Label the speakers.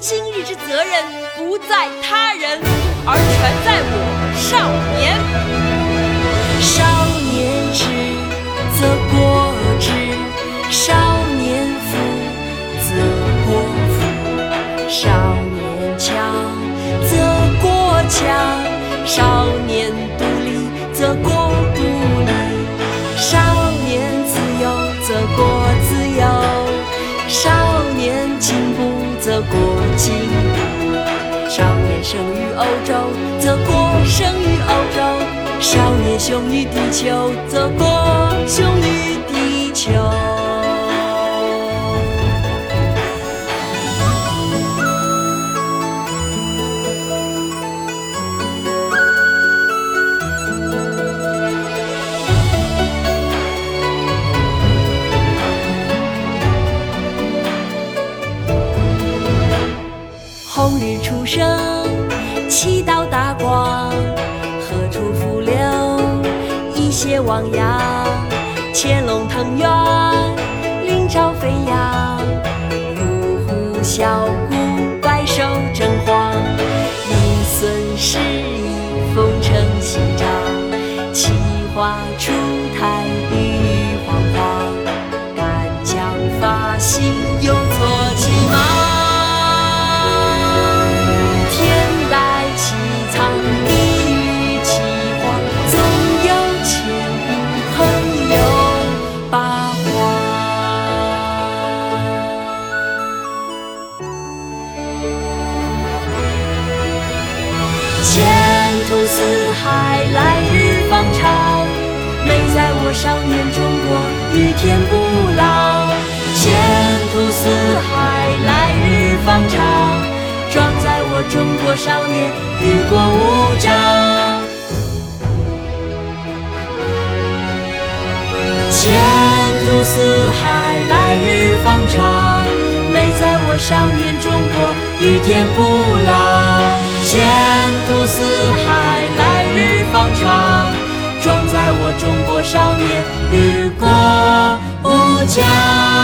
Speaker 1: 今日之责任不在他人，而全在我少年。
Speaker 2: 少年智则国智，少年富则国富，少年强则国强，少年独立则国独立，少年自由则国自由，少年进步则国进步，少年生于欧洲则国生于欧洲。少年雄于地球，则国雄日初升，其道大光，何处伏流？一泻汪洋，潜龙腾渊，鳞爪飞扬，乳虎啸谷，百兽争凰，鹰隼试翼，风乘息张，奇花出台，郁郁皇皇，干将发硎，有，前途似海，来日方长。美在我少年中国，与天不老。前途似海，来日方长。壮在我中国少年，与国无疆。前途似海，来日方长。美在我少年中国，与天不老。中国少年，与国无疆。